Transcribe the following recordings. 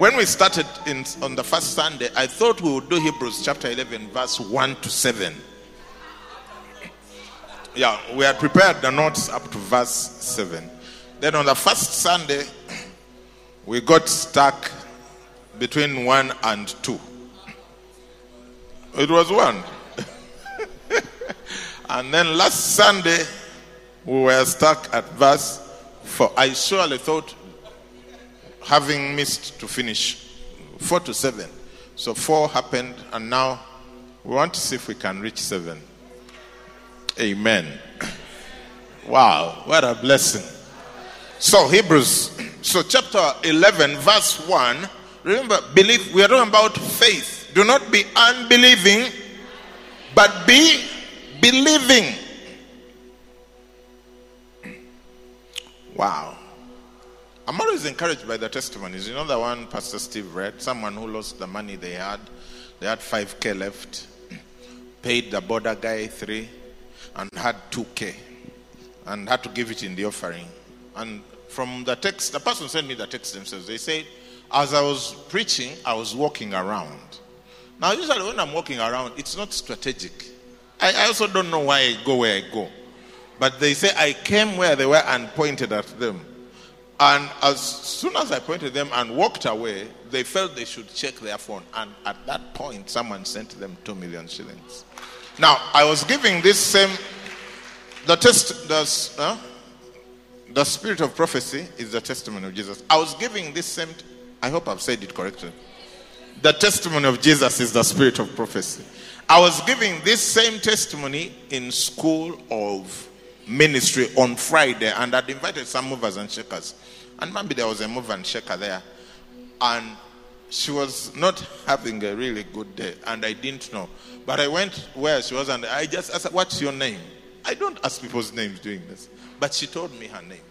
When we started in, on the first Sunday, I thought we would do Hebrews chapter 11, verse 1 to 7. Yeah, we had prepared the notes up to verse 7. Then on the first Sunday, we got stuck between 1 and 2. It was 1. and then last Sunday, we were stuck at verse 4. I surely thought having missed to finish four to seven. So four happened, and now we want to see if we can reach seven. Amen. Wow, what a blessing. So, Hebrews, so chapter 11, verse 1. Remember, believe, we are talking about faith. Do not be unbelieving, but be believing. Wow. I'm always encouraged by the testimonies. You know the one Pastor Steve read? Someone who lost the money they had. They had 5K left, paid the boda guy three, and had 2K, and had to give it in the offering. And from the text, the person sent me the text themselves. They said, as I was preaching, I was walking around. Now, usually when I'm walking around, it's not strategic. I, I also don't know why I go where I go. But they say I came where they were and pointed at them. And as soon as I pointed them and walked away, they felt they should check their phone. And at that point, someone sent them two million shillings. Now, I was giving this same, the test, the, uh, the spirit of prophecy is the testimony of Jesus. I was giving this same, I hope I've said it correctly. The testimony of Jesus is the spirit of prophecy. I was giving this same testimony in school of ministry on Friday, and I'd invited some movers and shakers. And maybe there was a mover and shaker there. And she was not having a really good day, and I didn't know. But I went where she was, and I just asked, What's your name? I don't ask people's names doing this. But she told me her name.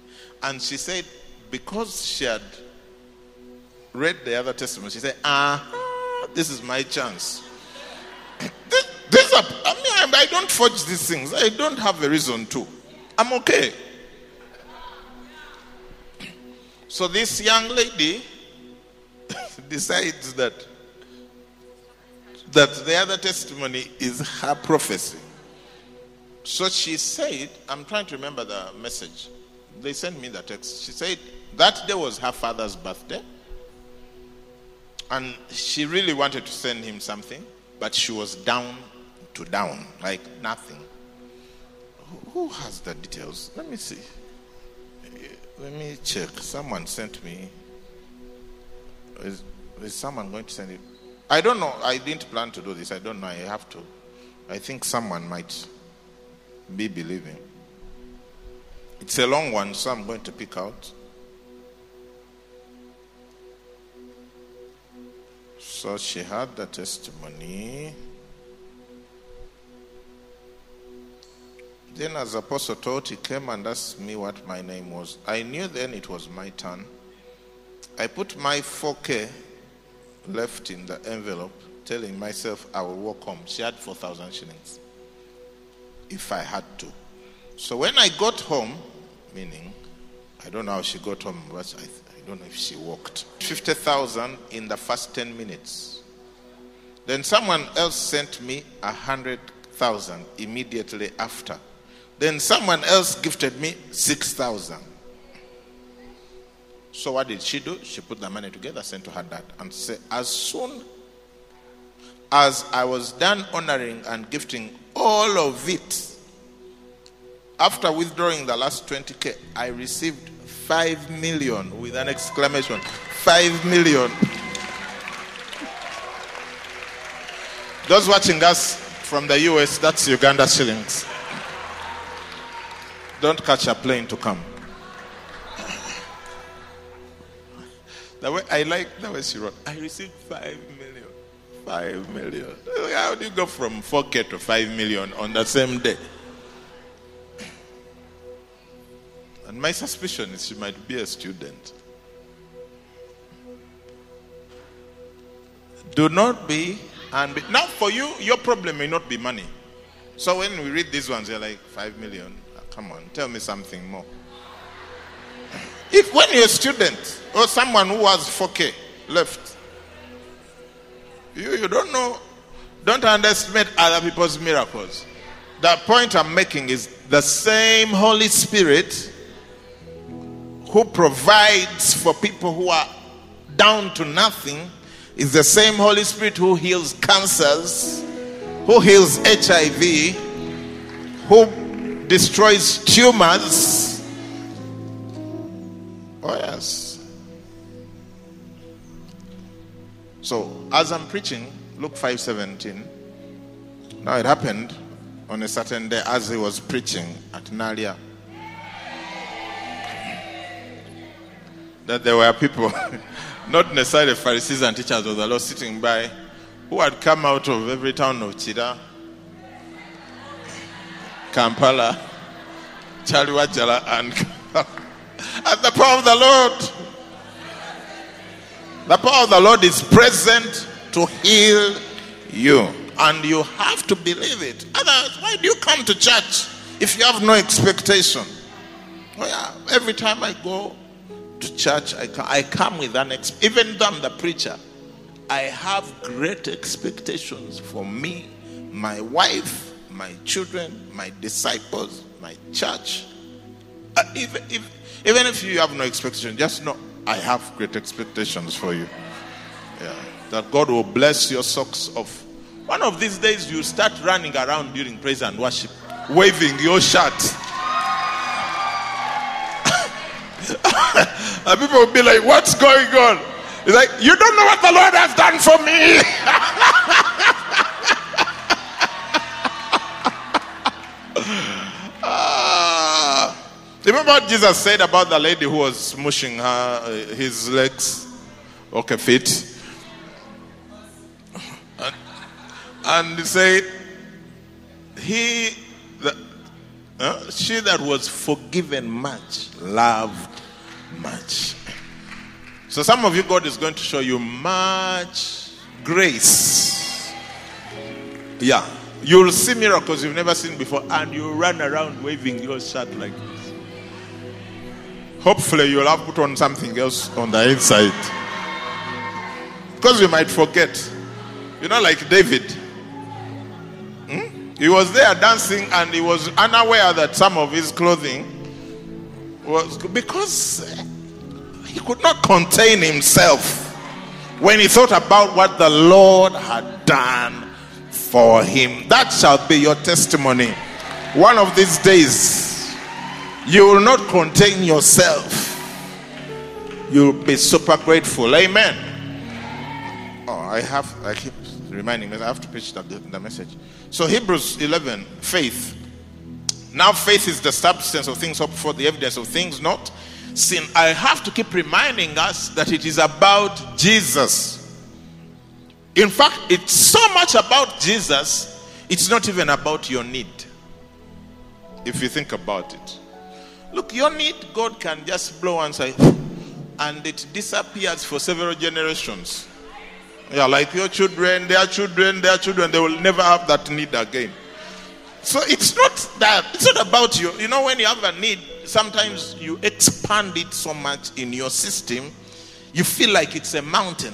And she said, Because she had read the other testimony, she said, Ah, this is my chance. this, this, I mean, I don't forge these things. I don't have a reason to. I'm okay. So this young lady decides that that the other testimony is her prophecy. So she said, I'm trying to remember the message. They sent me the text. She said that day was her father's birthday. And she really wanted to send him something, but she was down to down, like nothing. Who has the details? Let me see. Let me check. Someone sent me. Is, is someone going to send it? I don't know. I didn't plan to do this. I don't know. I have to. I think someone might be believing. It's a long one, so I'm going to pick out. So she had the testimony. Then, as Apostle taught, he came and asked me what my name was. I knew then it was my turn. I put my 4K left in the envelope, telling myself I will walk home. She had 4,000 shillings if I had to. So when I got home, meaning, I don't know how she got home, but I, I don't know if she walked. 50,000 in the first 10 minutes. Then someone else sent me 100,000 immediately after. Then someone else gifted me 6,000. So what did she do? She put the money together, sent to her dad, and said, as soon as I was done honoring and gifting all of it, after withdrawing the last 20k, I received 5 million with an exclamation. 5 million. Those watching us from the US, that's Uganda shillings. Don't catch a plane to come. The way I like the way she wrote, I received five million. Five million. How do you go from 4K to 5 million on the same day? And my suspicion is she might be a student. Do not be and be. Now, for you, your problem may not be money. So when we read these ones, you're like, 5 million. Come on, tell me something more. If when you're a student or someone who has 4K left, you, you don't know, don't underestimate other people's miracles. The point I'm making is the same Holy Spirit who provides for people who are down to nothing is the same Holy Spirit who heals cancers, who heals HIV, who destroys tumors. Oh, yes. So, as I'm preaching, Luke 5:17. Now it happened on a certain day as he was preaching at Naalya that there were people, not necessarily Pharisees and teachers of the law, sitting by, who had come out of every town of Kira, Kampala, Kyaliwajjala, and, and the power of the Lord. The power of the Lord is present to heal you. And you have to believe it. Otherwise, why do you come to church if you have no expectation? Oh, yeah. Every time I go to church, I, I come with an even though I'm the preacher, I have great expectations for me, my wife, my children, my disciples, my church. Uh, even, if, even if you have no expectation, just know I have great expectations for you. Yeah. That God will bless your socks off. One of these days, you start running around during praise and worship, waving your shirt. and people will be like, What's going on? It's like, You don't know what the Lord has done for me. Ah. remember what Jesus said about the lady who was smushing her, uh, his legs, okay, feet? And, and he said, He, the, uh, she that was forgiven much, loved much. So some of you, God is going to show you much grace. Yeah. You'll see miracles you've never seen before, and you run around waving your shirt like this. Hopefully, you'll have put on something else on the inside. Because you might forget. You know, like David. Hmm? He was there dancing and he was unaware that some of his clothing was because he could not contain himself when he thought about what the Lord had done for him. That shall be your testimony. One of these days, you will not contain yourself. You'll be super grateful. Amen. Oh, I have, I keep reminding me, I have to preach the, the message. So, Hebrews 11, faith. Now, faith is the substance of things hoped for, the evidence of things not seen. I have to keep reminding us that it is about Jesus. In fact, it's so much about Jesus, it's not even about your need. If you think about it. Look, your need, God can just blow one side and it disappears for several generations. Yeah, like your children, their children, their children, they will never have that need again. So it's not that, it's not about you. You know, when you have a need, sometimes you expand it so much in your system, you feel like it's a mountain.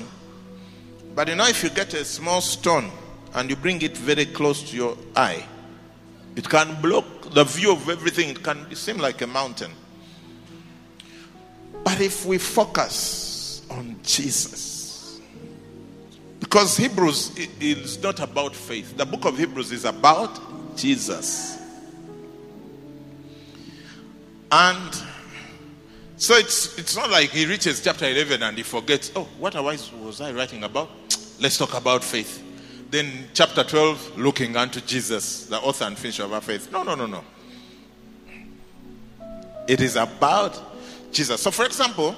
But you know, if you get a small stone and you bring it very close to your eye, it can block the view of everything. It can seem like a mountain. But if we focus on Jesus, because Hebrews is not about faith, the book of Hebrews is about Jesus. And so it's it's not like he reaches chapter 11 and he forgets, oh, what was I writing about? Let's talk about faith. Then chapter 12, looking unto Jesus, the author and finisher of our faith. No, no, no, no. It is about Jesus. So, for example,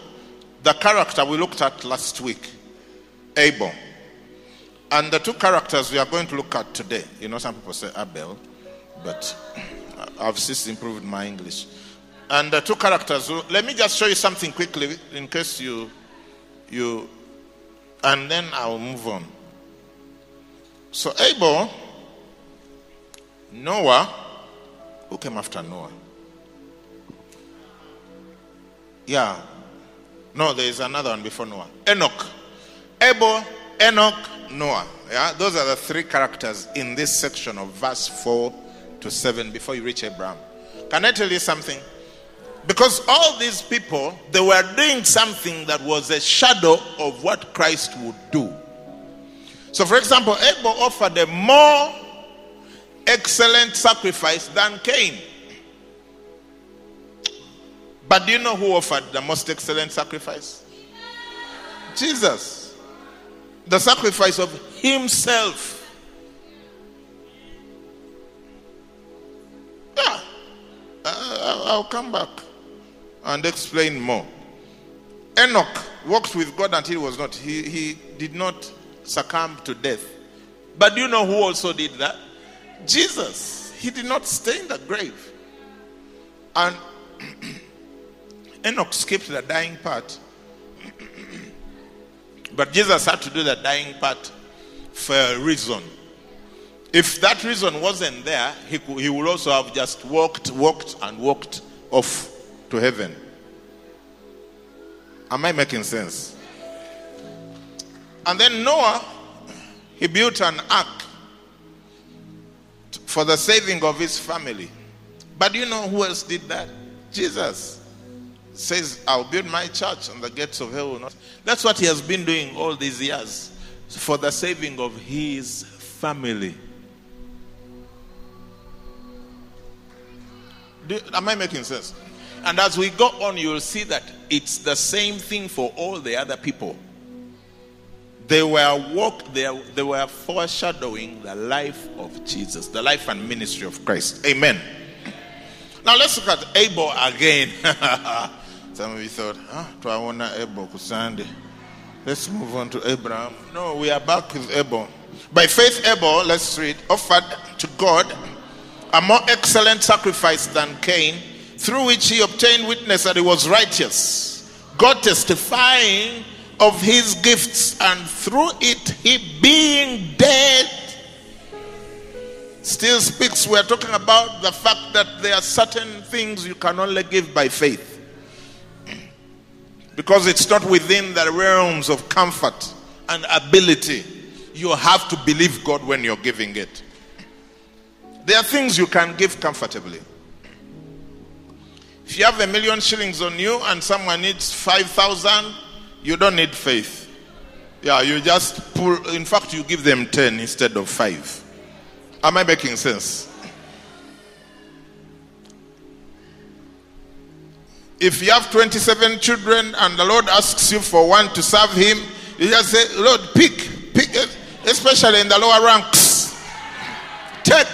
the character we looked at last week, Abel. And the two characters we are going to look at today, you know, some people say Abel, but I've since improved my English. And the two characters, let me just show you something quickly in case you, you, and then I'll move on. So Abel, Noah, who came after Noah? Yeah. No, there is another one before Noah. Enoch. Abel, Enoch, Noah. Yeah, those are the three characters in this section of verse 4 to 7 before you reach Abraham. Can I tell you something? Because all these people, they were doing something that was a shadow of what Christ would do. So, for example, Abel offered a more excellent sacrifice than Cain. But do you know who offered the most excellent sacrifice? Jesus. The sacrifice of Himself. Yeah. Uh, I'll come back and explain more. Enoch walked with God until he was not. He, he did not succumb to death. But do you know who also did that? Jesus. He did not stay in the grave. And Enoch skipped the dying part. but Jesus had to do the dying part for a reason. If that reason wasn't there, he, could, he would also have just walked, walked, and walked off to heaven. Am I making sense? And then Noah, he built an ark for the saving of his family. But you know who else did that? Jesus says, I'll build my church and the gates of hell will not. That's what he has been doing all these years for the saving of his family. Do, am I making sense? And as we go on, you'll see that it's the same thing for all the other people. They were walk, they, they were foreshadowing the life of Jesus, the life and ministry of Christ. Amen. Now let's look at Abel again. Some of you thought, ah, to I want Abel Sunday. Let's move on to Abraham. No, we are back with Abel. By faith, Abel, let's read, offered to God a more excellent sacrifice than Cain, through which he obtained witness that he was righteous. God testifying of his gifts, and through it, he being dead still speaks. We're talking about the fact that there are certain things you can only give by faith because it's not within the realms of comfort and ability. You have to believe God when you're giving it. There are things you can give comfortably. If you have a million shillings on you and someone needs 5,000, you don't need faith. Yeah, you just pull, in fact, you give them 10 instead of 5. Am I making sense? If you have 27 children and the Lord asks you for one to serve Him, you just say, Lord, pick, pick, especially in the lower ranks. Take.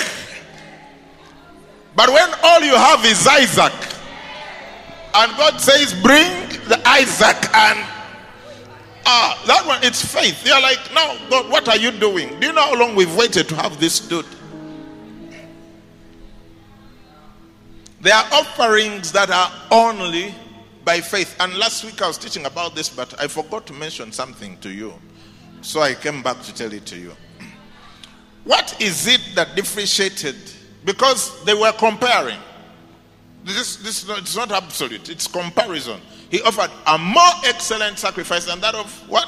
But when all you have is Isaac, and God says, bring the Isaac and ah, that one, it's faith. You're like, no, God, what are you doing? Do you know how long we've waited to have this dude? There are offerings that are only by faith. And last week I was teaching about this, but I forgot to mention something to you. So I came back to tell it to you. What is it that differentiated? Because they were comparing. This, this it's not absolute, it's comparison. He offered a more excellent sacrifice than that of what?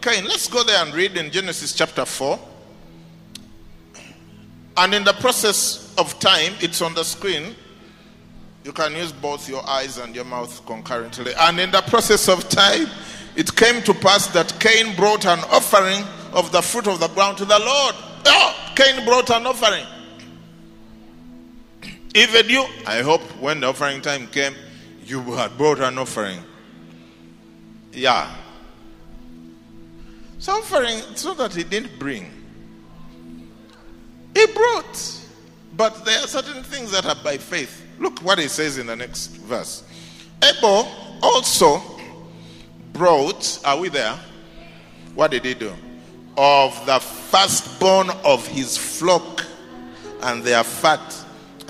Cain. Let's go there and read in Genesis chapter 4. And in the process of time, it's on the screen. You can use both your eyes and your mouth concurrently. And in the process of time, it came to pass that Cain brought an offering of the fruit of the ground to the Lord. Oh, Cain brought an offering. Even you, I hope when the offering time came, you had brought an offering. Yeah. So offering, it's not that he didn't bring. He brought. But there are certain things that are by faith. Look what he says in the next verse. Abel also brought, are we there? What did he do? of the firstborn of his flock and their fat.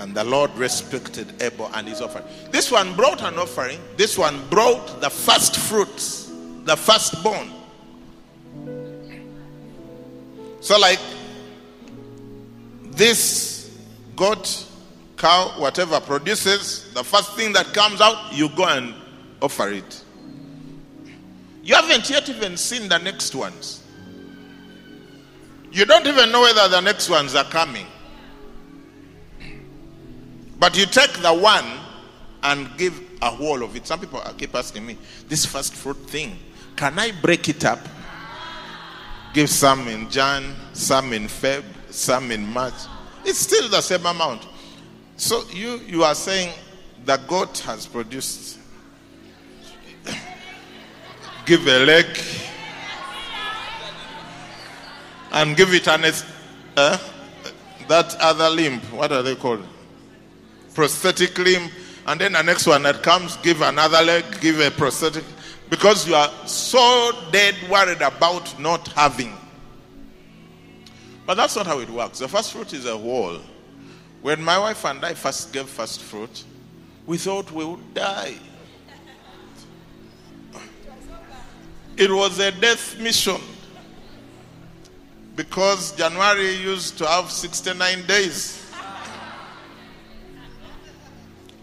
And the Lord respected Abel and his offering. This one brought an offering. This one brought the first fruits, the firstborn. So, like this goat, cow, whatever produces, the first thing that comes out, you go and offer it. You haven't yet even seen the next ones. You don't even know whether the next ones are coming. But you take the one and give a whole of it. Some people keep asking me, this first fruit thing, can I break it up? Give some in Jan, some in Feb, some in March. It's still the same amount. So you you are saying the goat has produced. give a leg and give it an uh, that other limb. What are they called? Prosthetic limb. And then the next one that comes, give another leg, give a prosthetic. Because you are so dead worried about not having. But that's not how it works. The first fruit is a whole. When my wife and I first gave first fruit, we thought we would die. It was a death mission. Because January used to have 69 days.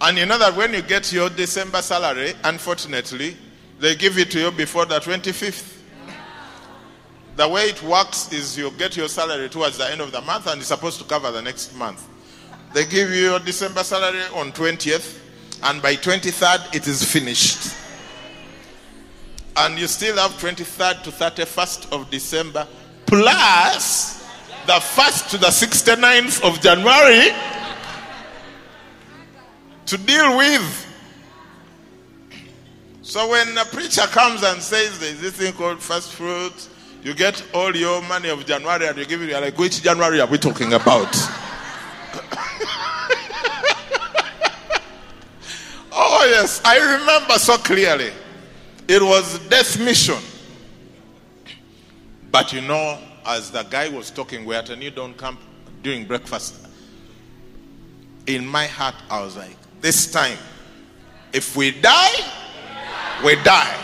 And you know that when you get your December salary, unfortunately, they give it to you before the 25th. The way it works is you get your salary towards the end of the month and it's supposed to cover the next month. They give you your December salary on 20th and by 23rd it is finished. And you still have 23rd to 31st of December plus the 1st to the 69th of January to deal with. So when a preacher comes and says there's this thing called first fruit, you get all your money of January and you give it, you're like, which January are we talking about? oh, yes, I remember so clearly. It was death mission. But you know, as the guy was talking, we're at a new dawn camp during breakfast. In my heart, I was like, this time, if we die, we die.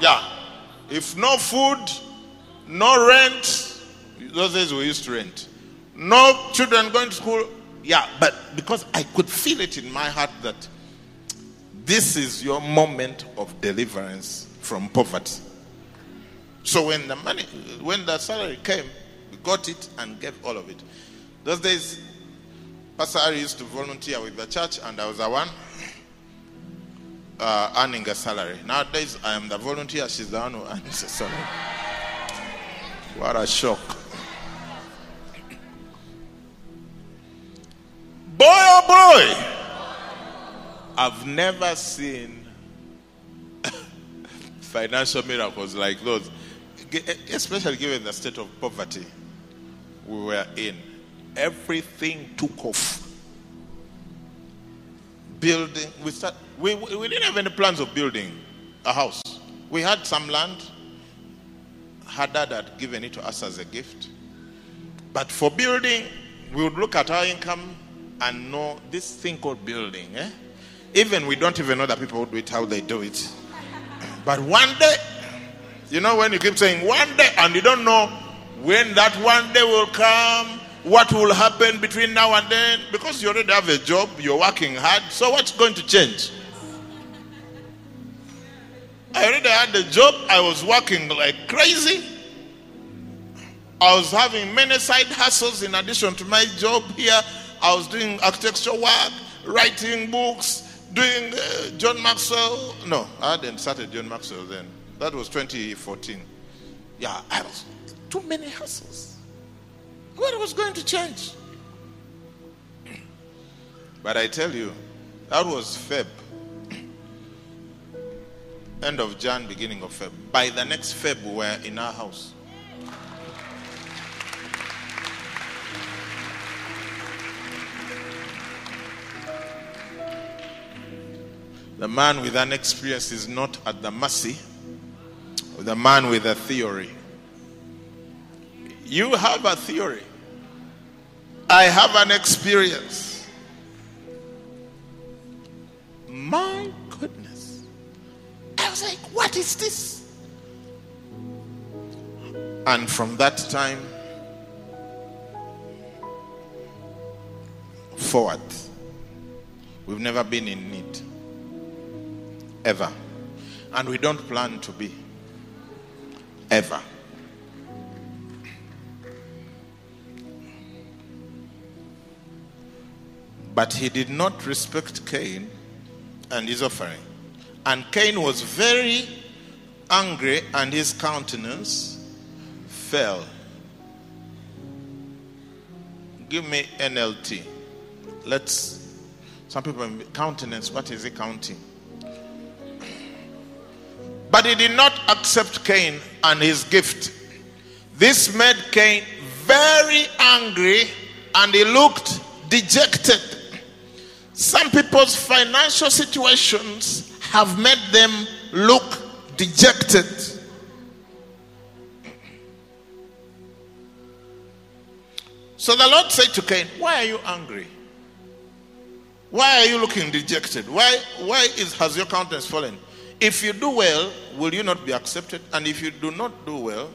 Yeah. If no food, no rent, those days we used to rent. No children going to school, yeah. But because I could feel it in my heart that this is your moment of deliverance from poverty. So when the money, when the salary came, we got it and gave all of it. Those days, Pastor used to volunteer with the church, and I was the one uh, earning a salary. Nowadays, I am the volunteer; she's the one who earns a salary. What a shock! Boy, oh boy! I've never seen financial miracles like those especially given the state of poverty we were in, everything took off. Building, we, start, we, we didn't have any plans of building a house. We had some land. Hadad had given it to us as a gift. But for building, we would look at our income and know this thing called building. Eh? Even we don't even know that people would do it how they do it. But one day, you know, when you keep saying one day and you don't know when that one day will come, what will happen between now and then, because you already have a job, you're working hard, so what's going to change? I already had a job, I was working like crazy. I was having many side hustles in addition to my job here. I was doing architectural work, writing books, doing uh, John Maxwell. No, I hadn't started John Maxwell then. That was 2014. Yeah, I was too many hustles. What was going to change? But I tell you, that was Feb. End of Jan, beginning of Feb. By the next Feb, we were in our house. The man with an experience is not at the mercy of the man with a theory. You have a theory. I have an experience. My goodness. I was like, what is this? And from that time forward, we've never been in need. Ever. And we don't plan to be. Ever. But he did not respect Cain and his offering. And Cain was very angry, and his countenance fell. Give me NLT. Let's. Some people, countenance, what is he counting? But he did not accept Cain and his gift. This made Cain very angry and he looked dejected. Some people's financial situations have made them look dejected. So the Lord said to Cain, Why are you angry? Why are you looking dejected? Why, why is, has your countenance fallen? If you do well, will you not be accepted? And if you do not do well,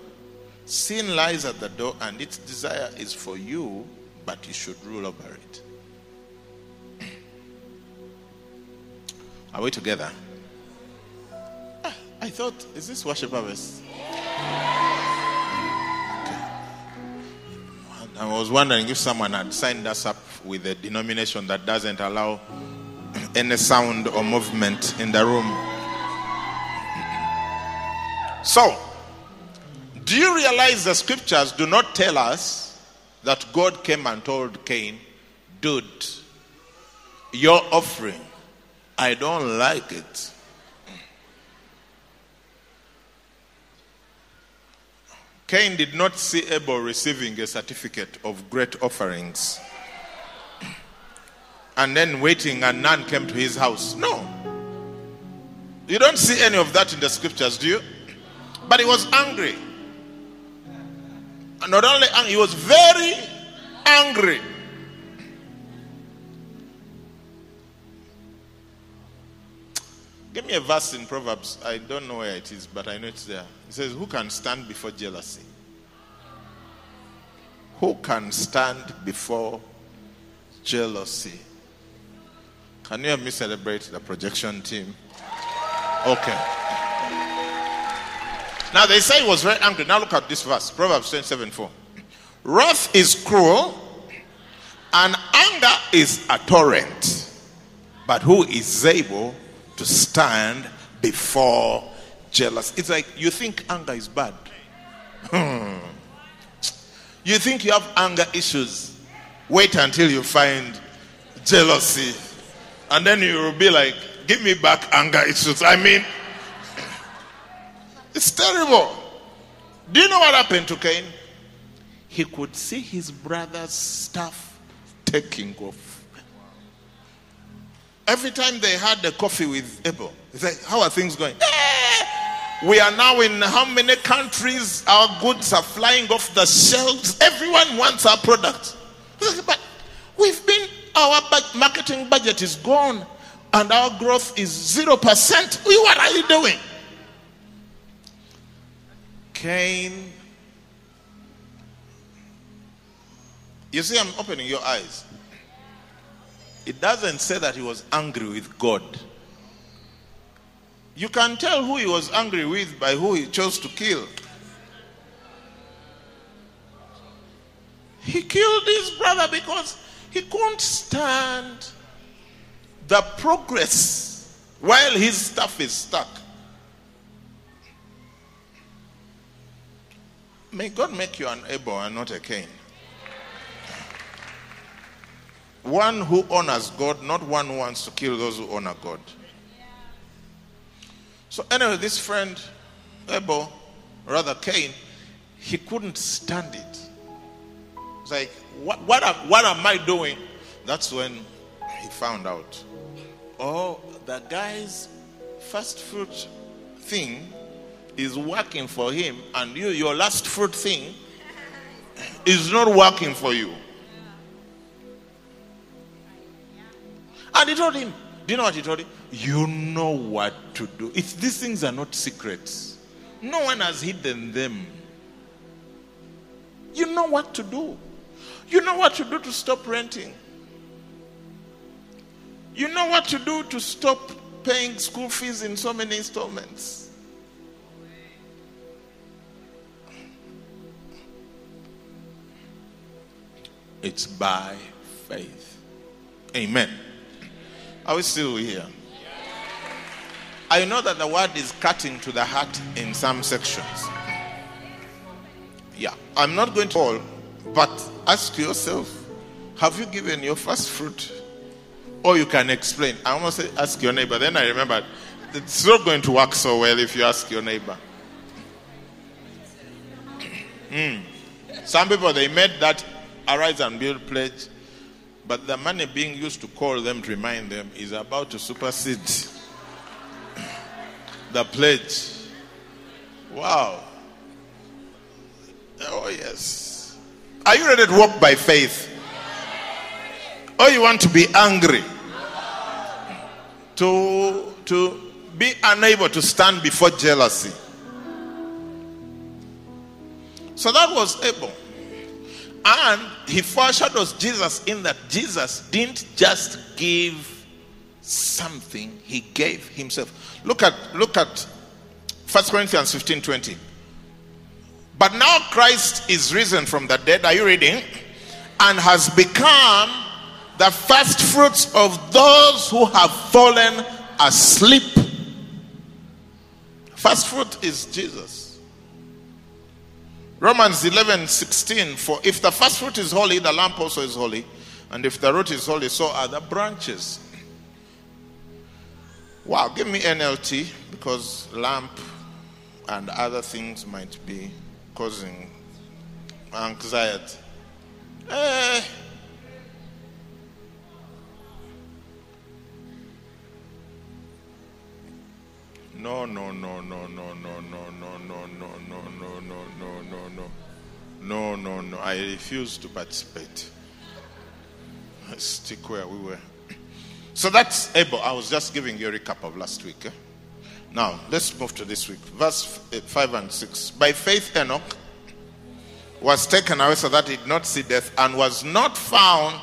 sin lies at the door and its desire is for you, but you should rule over it. Are we together? Ah, I thought, is this worship harvest? I was wondering if someone had signed us up with a denomination that doesn't allow any sound or movement in the room. So, do you realize the scriptures do not tell us that God came and told Cain, dude, your offering, I don't like it. Cain did not see Abel receiving a certificate of great offerings and then waiting and none came to his house. No. You don't see any of that in the scriptures, do you? But he was angry. And not only angry, he was very angry. Give me a verse in Proverbs. I don't know where it is, but I know it's there. It says, Who can stand before jealousy? Who can stand before jealousy? Can you help me celebrate the projection team? Okay. Now they say he was very angry. Now look at this verse Proverbs 27 4. Wrath is cruel, and anger is a torrent. But who is able to stand before jealous. It's like you think anger is bad. Hmm. You think you have anger issues. Wait until you find jealousy. And then you will be like, give me back anger issues. I mean, it's terrible. Do you know what happened to Cain? He could see his brother's stuff taking off. Every time they had a coffee with Abel, they said, How are things going? Eh, we are now in how many countries our goods are flying off the shelves? Everyone wants our product. But we've been, our marketing budget is gone and our growth is 0%. What are you doing? Cain. You see, I'm opening your eyes. It doesn't say that he was angry with God. You can tell who he was angry with by who he chose to kill. He killed his brother because he couldn't stand the progress while his stuff is stuck. May God make you an Abel and not a Cain. One who honors God, not one who wants to kill those who honor God. So, anyway, this friend, Abel, rather Cain, he couldn't stand it. It's like, what, what, what am I doing? That's when he found out. Oh, the guy's first fruit thing is working for him, and you, your last fruit thing is not working for you. And he told him, Do you know what he told him? You know what to do. It's, these things are not secrets, no one has hidden them. You know what to do. You know what to do to stop renting. You know what to do to stop paying school fees in so many installments. It's by faith. Amen. Are we still here? I know that the word is cutting to the heart in some sections. Yeah, I'm not going to all, but ask yourself have you given your first fruit? Or you can explain. I almost say ask your neighbor. Then I remembered it's not going to work so well if you ask your neighbor. Mm. Some people they made that arise and build pledge, but the money being used to call them to remind them is about to supersede the pledge. Wow. Oh, yes. Are you ready to walk by faith? Or you want to be angry? To, to be unable to stand before jealousy. So that was Abel. And he foreshadows Jesus in that Jesus didn't just give something, he gave himself. Look at look at 1 Corinthians 15 20. But now Christ is risen from the dead. Are you reading? And has become the first fruits of those who have fallen asleep. First fruit is Jesus. Romans 11 16. For if the first fruit is holy, the lamp also is holy. And if the root is holy, so are the branches. Wow, give me NLT because lamp and other things might be causing anxiety. Eh. No, no, no, no, no, no, no, no, no, no, no, no, no, no, no, no. No, no, no. I refuse to participate. Stick where we were. So that's Abel. I was just giving you a recap of last week. Eh? Now, let's move to this week. Verse 5 and 6. By faith, Enoch was taken away so that he did not see death and was not found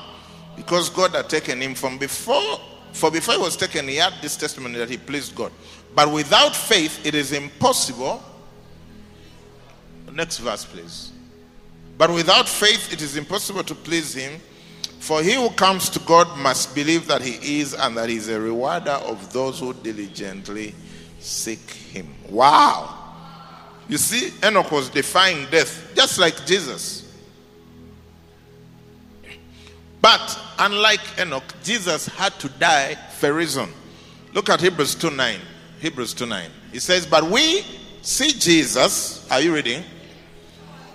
because God had taken him from before. For before he was taken, he had this testimony that he pleased God. But without faith, it is impossible. Next verse, please. But without faith, it is impossible to please him. For he who comes to God must believe that he is and that he is a rewarder of those who diligently seek him. Wow. You see, Enoch was defying death just like Jesus. But unlike Enoch, Jesus had to die for a reason. Look at Hebrews 2 9. Hebrews 2 9. He says, But we see Jesus, are you reading?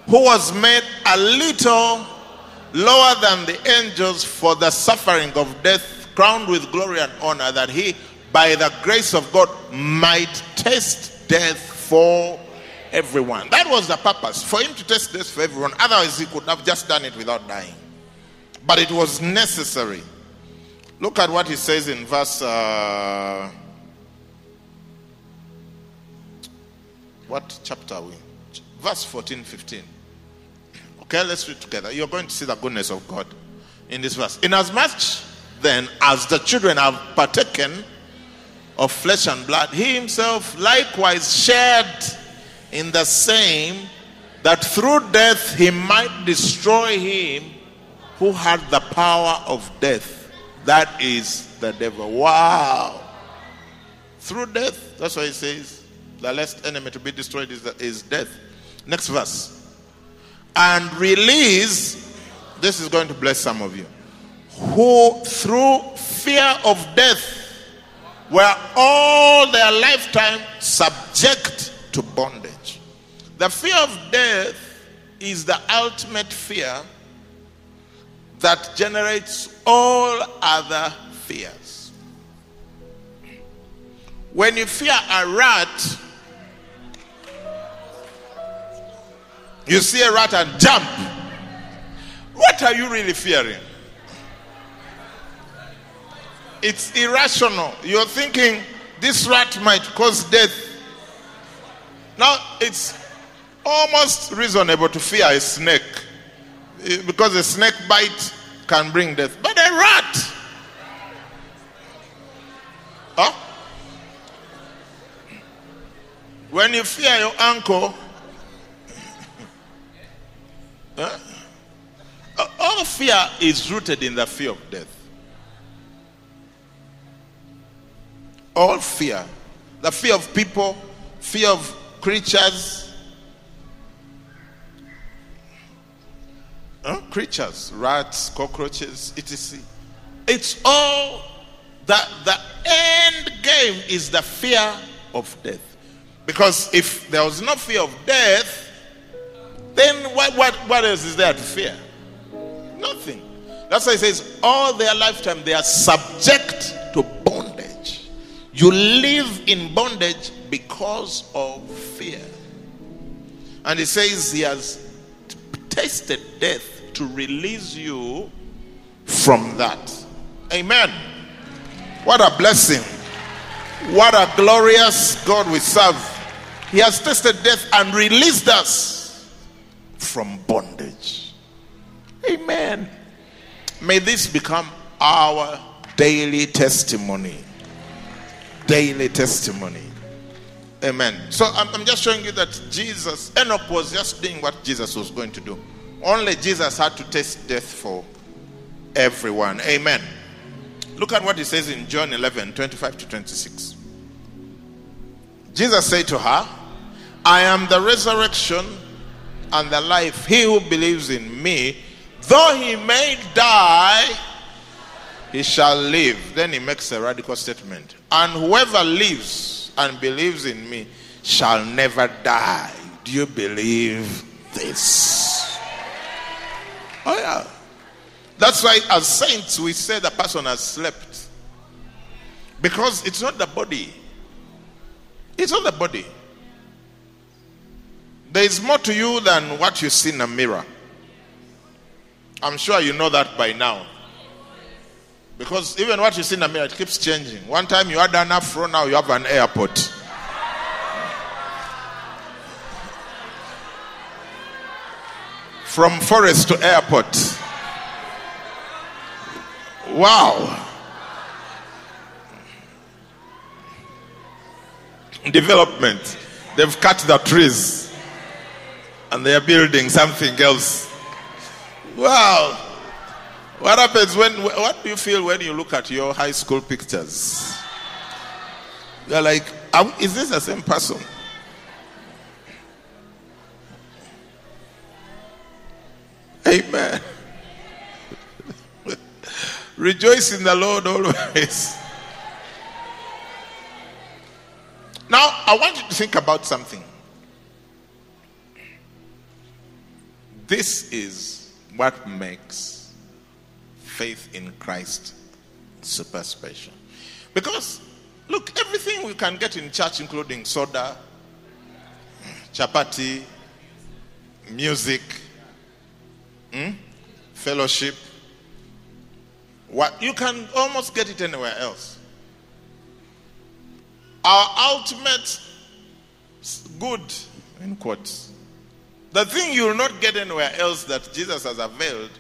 Who was made a little lower than the angels for the suffering of death, crowned with glory and honor, that he, by the grace of God, might taste death for everyone. That was the purpose, for him to taste death for everyone. Otherwise, he could have just done it without dying. But it was necessary. Look at what he says in verse. Uh, what chapter are we? Verse 14, 15. Okay, let's read together. You're going to see the goodness of God in this verse. Inasmuch then as the children have partaken of flesh and blood, he himself likewise shared in the same, that through death he might destroy him who had the power of death. That is the devil. Wow. Through death, that's why he says, the last enemy to be destroyed is, is death. Next verse. And release, this is going to bless some of you, who through fear of death were all their lifetime subject to bondage. The fear of death is the ultimate fear that generates all other fears. When you fear a rat, you see a rat and jump. What are you really fearing? It's irrational. You're thinking this rat might cause death. Now, it's almost reasonable to fear a snake eh, because a snake bite can bring death. But a rat, huh? When you fear your uncle, huh? all fear is rooted in the fear of death. All fear. The fear of people, fear of creatures. Huh? Creatures, rats, cockroaches, etc. It's all that the end game is the fear of death. Because if there was no fear of death, then what, what, what else is there to fear? Nothing. That's why it says, all their lifetime they are subject to bondage. You live in bondage because of fear. And it says he has tasted death to release you from that. Amen. What a blessing. What a glorious God we serve. He has tasted death and released us from bondage. Amen. May this become our daily testimony. Daily testimony. Amen. So I'm, I'm, just showing you that Jesus, Enoch was just doing what Jesus was going to do. Only Jesus had to taste death for everyone. Amen. Look at what he says in John 11 25 to 26. Jesus said to her, I am the resurrection and the life. He who believes in me, though he may die, he shall live. Then he makes a radical statement. And whoever lives and believes in me shall never die. Do you believe this? Oh, yeah. That's why, as saints, we say the person has slept. Because it's not the body, it's not the body. There is more to you than what you see in a mirror. I'm sure you know that by now. Because even what you see in a mirror, it keeps changing. One time you had an afro, now you have an airport. From forest to airport. Wow. Development. They've cut the trees and they are building something else. Wow. What happens when, what do you feel when you look at your high school pictures? You're like, um, is this the same person? Amen. Rejoice in the Lord always. Now, I want you to think about something. This is what makes faith in Christ super special. Because, look, everything we can get in church, including soda, chapati, music, hmm, fellowship, what you can almost get it anywhere else. Our ultimate good, in quotes, the thing you will not get anywhere else that Jesus has availed,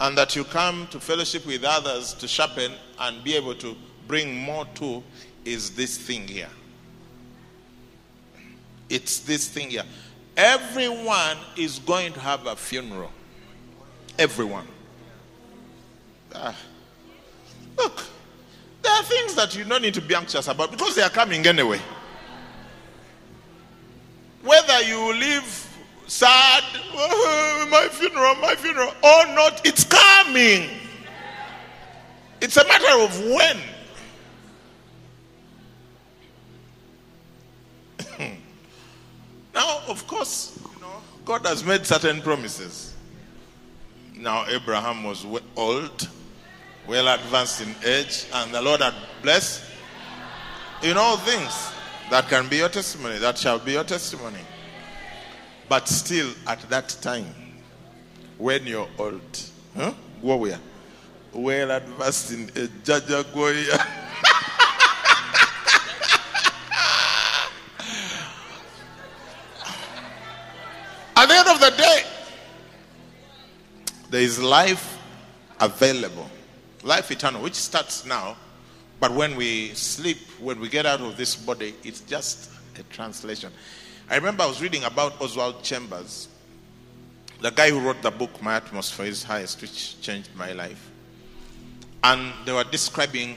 and that you come to fellowship with others to sharpen and be able to bring more to, is this thing here. It's this thing here. Everyone is going to have a funeral. Everyone. Ah. Look, there are things that you don't need to be anxious about because they are coming anyway. Whether you live sad, oh, my funeral, my funeral, or not, it's coming. It's a matter of when. now, of course, you know, God has made certain promises. Now, Abraham was old, well advanced in age, and the Lord had blessed in all things. That can be your testimony. That shall be your testimony. But still, at that time, when you're old. Huh? Where? Well advanced in a Jaja Goya. At the end of the day, there is life available, life eternal, which starts now. But when we sleep, when we get out of this body, it's just a translation. I remember I was reading about Oswald Chambers, the guy who wrote the book My Utmost for His Highest, which changed my life. And they were describing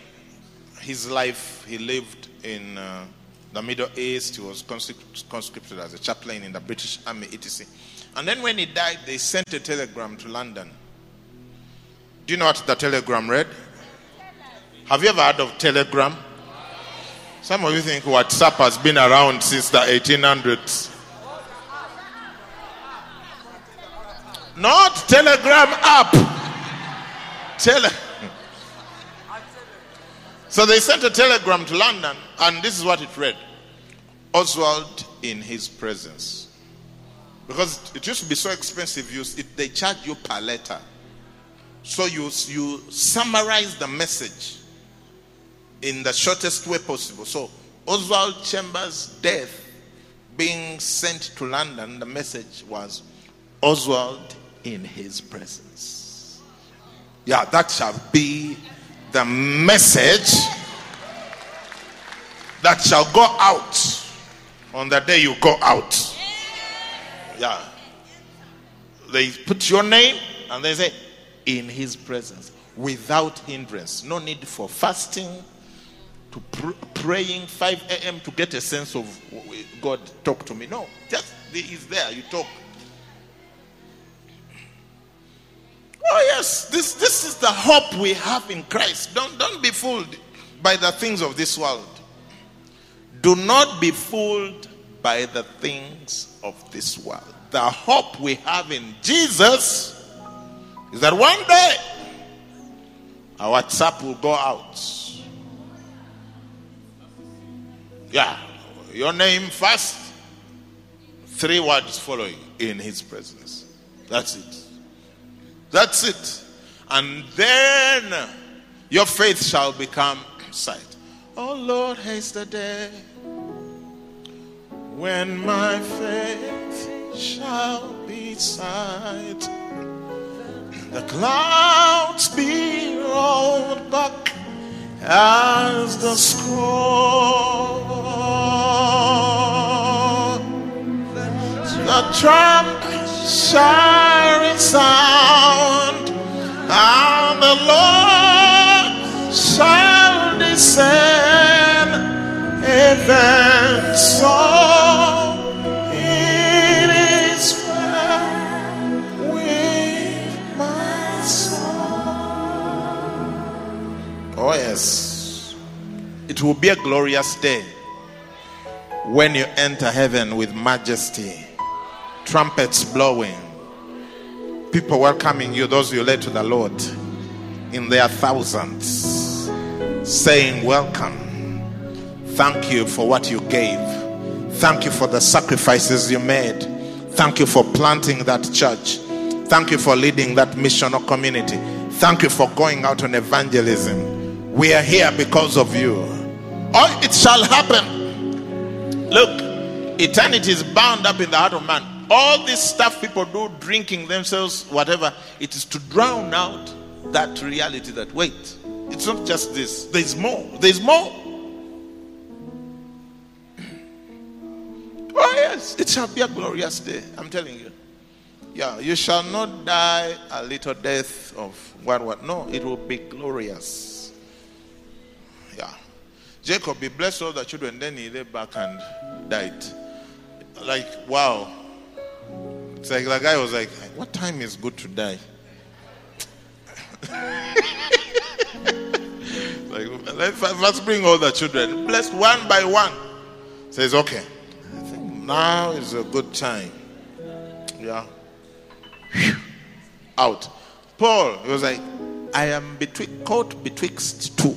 his life. He lived in uh, the Middle East. He was conscripted as a chaplain in the British Army, etc. And then when he died, they sent a telegram to London. Do you know what the telegram read? Have you ever heard of telegram? Some of you think WhatsApp has been around since the 1800s. Not telegram app. Tele- so they sent a telegram to London, and this is what it read Oswald in his presence. Because it used to be so expensive, you, it, they charge you per letter. So you, you summarize the message in the shortest way possible. So Oswald Chambers' death being sent to London, the message was Oswald in his presence. Yeah, that shall be the message that shall go out on the day you go out. Yeah. They put your name and they say, in his presence without hindrance. No need for fasting, to pr- praying 5 a.m. to get a sense of God talk to me. No, just he's there. You talk. Oh yes, this this is the hope we have in Christ. Don't don't be fooled by the things of this world. Do not be fooled by the things of this world. The hope we have in Jesus is that one day our WhatsApp will go out. Yeah, your name first, three words following in his presence. That's it. That's it. And then your faith shall become sight. Oh Lord, haste the day when my faith shall be sight. The clouds be rolled back as the scroll. The trump shall resound, and the Lord shall descend. Even so, Oh, yes. It will be a glorious day when you enter heaven with majesty, trumpets blowing, people welcoming you, those you led to the Lord in their thousands, saying, Welcome. Thank you for what you gave. Thank you for the sacrifices you made. Thank you for planting that church. Thank you for leading that missional community. Thank you for going out on evangelism. We are here because of you. All it shall happen. Look, eternity is bound up in the heart of man. All this stuff people do, drinking themselves, whatever, it is to drown out that reality that, wait, it's not just this, there's more. There's more. Oh, yes, it shall be a glorious day. I'm telling you. Yeah, you shall not die a little death of what, what. No, it will be glorious. Jacob, he blessed all the children, then he lay back and died. Like, wow. It's like the guy was like, What time is good to die? like, let's bring all the children. Blessed one by one. Says, Okay. I think now is a good time. Yeah. Out. Paul, he was like, I am between, caught betwixt two.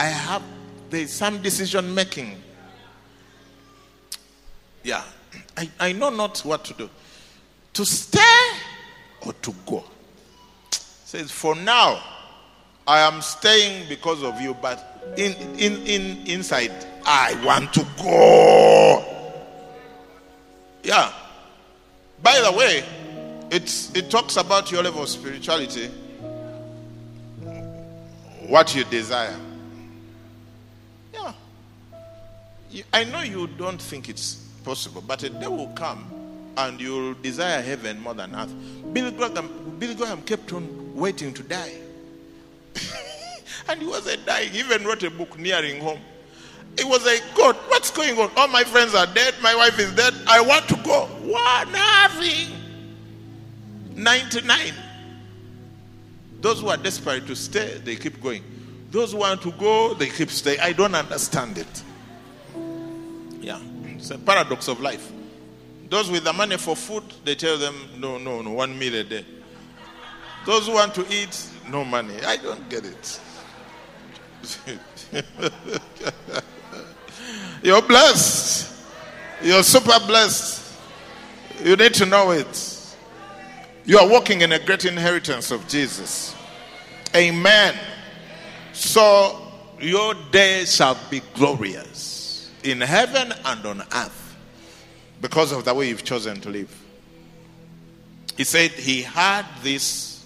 I, have, there's some decision making. Yeah. I, I know not what to do. To stay or to go? Says, For now, I am staying because of you, but in, in, in, inside, I want to go. Yeah. By the way, it's, it talks about your level of spirituality, what you desire. I know you don't think it's possible, but a day will come and you'll desire heaven more than earth. Billy Graham, Billy Graham kept on waiting to die. and he wasn't dying. He even wrote a book nearing home. It was like, God, what's going on? All my friends are dead. My wife is dead. I want to go. What? Nothing. 99. Those who are desperate to stay, they keep going. Those who want to go, they keep staying. I don't understand it. Yeah. It's a paradox of life. Those with the money for food, they tell them, no, no, no, one meal a day. Those who want to eat, no money. I don't get it. You're blessed. You're super blessed. You need to know it. You are walking in a great inheritance of Jesus. Amen. So your day shall be glorious in heaven and on earth because of the way you've chosen to live. He said he had this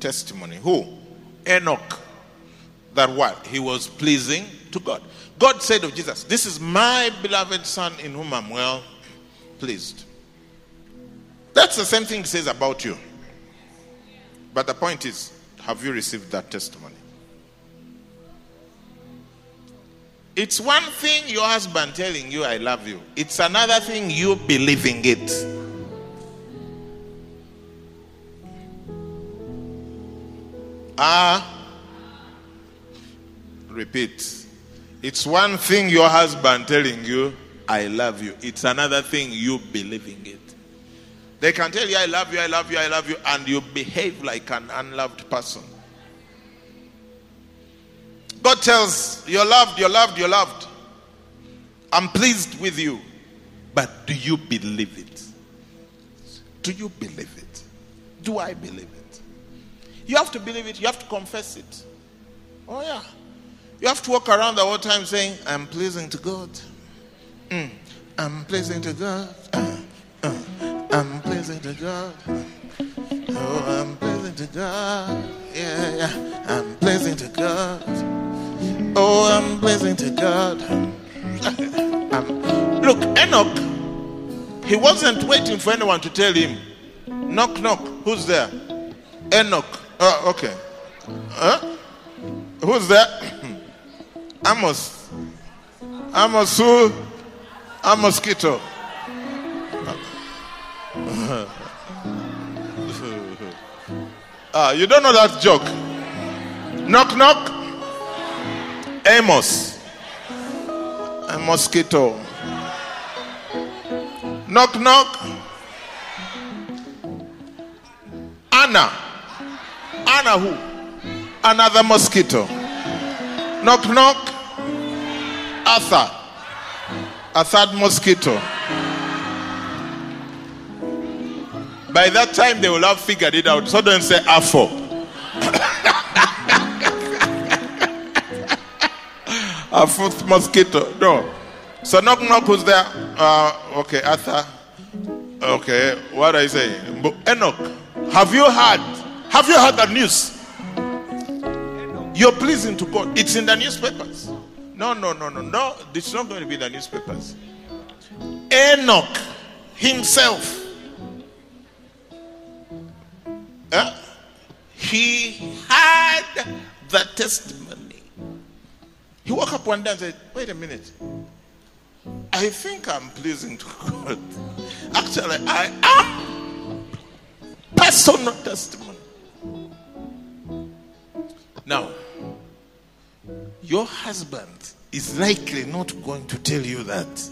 testimony. Who? Enoch. That what? He was pleasing to God. God said of Jesus, This is my beloved Son in whom I'm well pleased. That's the same thing he says about you. But the point is, have you received that testimony? It's one thing your husband telling you, I love you. It's another thing you believing it. Ah, repeat. It's one thing your husband telling you, I love you. It's another thing you believing it. They can tell you, I love you, I love you, I love you, and you behave like an unloved person. God tells, You're loved, you're loved, you're loved. I'm pleased with you. But do you believe it? Do you believe it? Do I believe it? You have to believe it, you have to confess it. Oh, yeah. You have to walk around the whole time saying, I'm pleasing to God. Mm, I'm pleasing to God. Uh, uh, I'm pleasing to God. Oh, I'm pleasing to God. Yeah, yeah. I'm pleasing to God. Oh, I'm pleasing to God. um, look, Enoch, he wasn't waiting for anyone to tell him. Knock, knock. Who's there? Enoch. Oh, okay. Huh? Who's there? Amos. Amos who? A mosquito. ah, you don't know that joke. Knock, knock. Amos. A mosquito. Knock, knock. Anna. Anna who? Another mosquito. Knock, knock. Arthur. A third mosquito. By that time, they will have figured it out. So don't say Afo. A fourth mosquito. No. So knock knock who's there? Uh, okay, Arthur. Okay, what I say? Enoch. Have you heard? Have you heard the news? You're pleasing to God. It's in the newspapers. No, no, no, no, no. It's not going to be the newspapers. Enoch himself. Uh, he had the testimony. He woke up one day and said, Wait a minute. I think I'm pleasing to God. Actually, I am personal testimony. Now, your husband is likely not going to tell you that.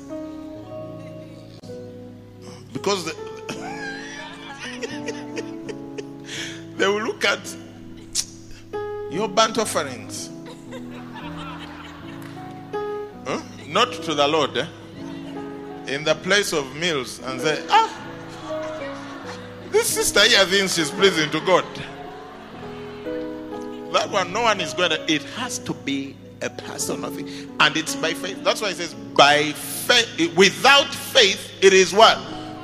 Because the, they will look at your burnt offerings. Not to the Lord, eh? in the place of meals, and say, Ah, This sister here thinks she's pleasing to God. That one, no one is going to. It has to be a personal thing, and it's by faith. That's why it says, by faith. Without faith, it is what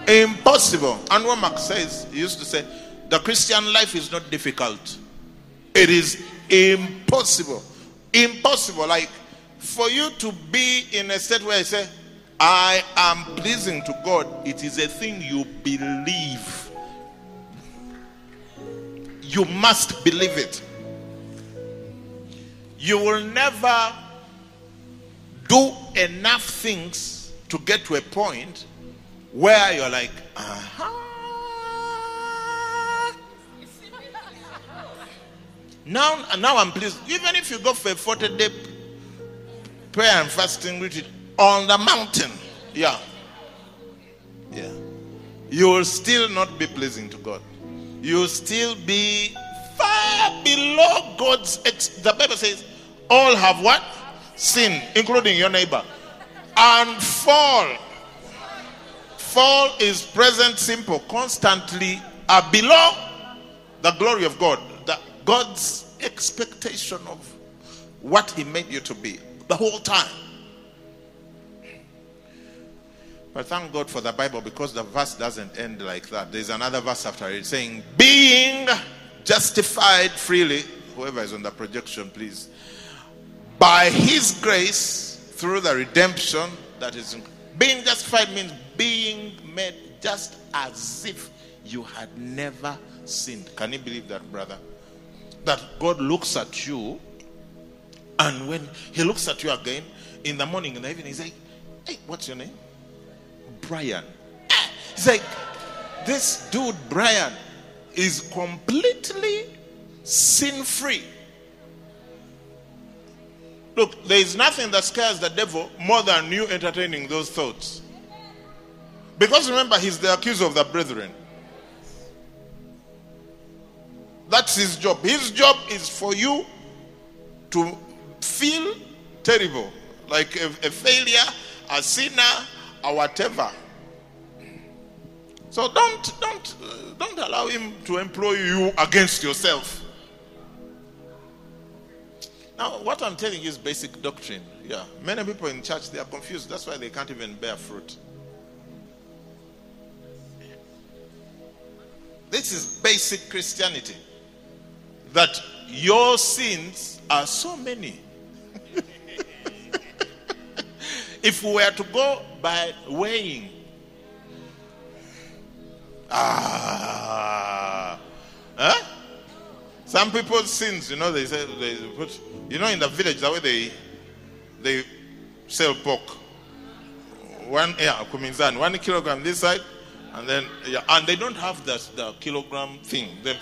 impossible. And what Mark says, he used to say, the Christian life is not difficult. It is impossible. Impossible. Like for you to be in a state where you say, I am pleasing to God, it is a thing you believe. You must believe it. You will never do enough things to get to a point where you're like, uh-huh. Now, now I'm pleased. Even if you go for a 40 day prayer and fasting retreat on the mountain, yeah, yeah, you will still not be pleasing to God. You will still be far below God's. Ex- the Bible says, all have what? Sin, including your neighbor, and fall. Fall is present simple, constantly are below the glory of God. God's expectation of what He made you to be the whole time. But thank God for the Bible because the verse doesn't end like that. There's another verse after it saying, Being justified freely, whoever is on the projection, please, by His grace through the redemption that is in, being justified means being made just as if you had never sinned. Can you believe that, brother? that God looks at you, and when He looks at you again in the morning and the evening, He's like, Hey, what's your name? Brian. Eh, he's like, This dude, Brian, is completely sin free. Look, there is nothing that scares the devil more than you entertaining those thoughts. Because remember, he's the accuser of the brethren. That's his job. His job is for you to feel terrible, like a, a failure, a sinner, or whatever. So don't don't don't allow him to employ you against yourself. Now, what I'm telling you is basic doctrine. Yeah, many people in church they are confused. That's why they can't even bear fruit. This is basic Christianity that your sins are so many. If we were to go by weighing, ah, huh? Some people's sins, you know, they say they put, you know, in the village, the way they they sell pork, one yeah, kuminzan, one kilogram this side, and then, yeah, and they don't have the, the kilogram thing. They,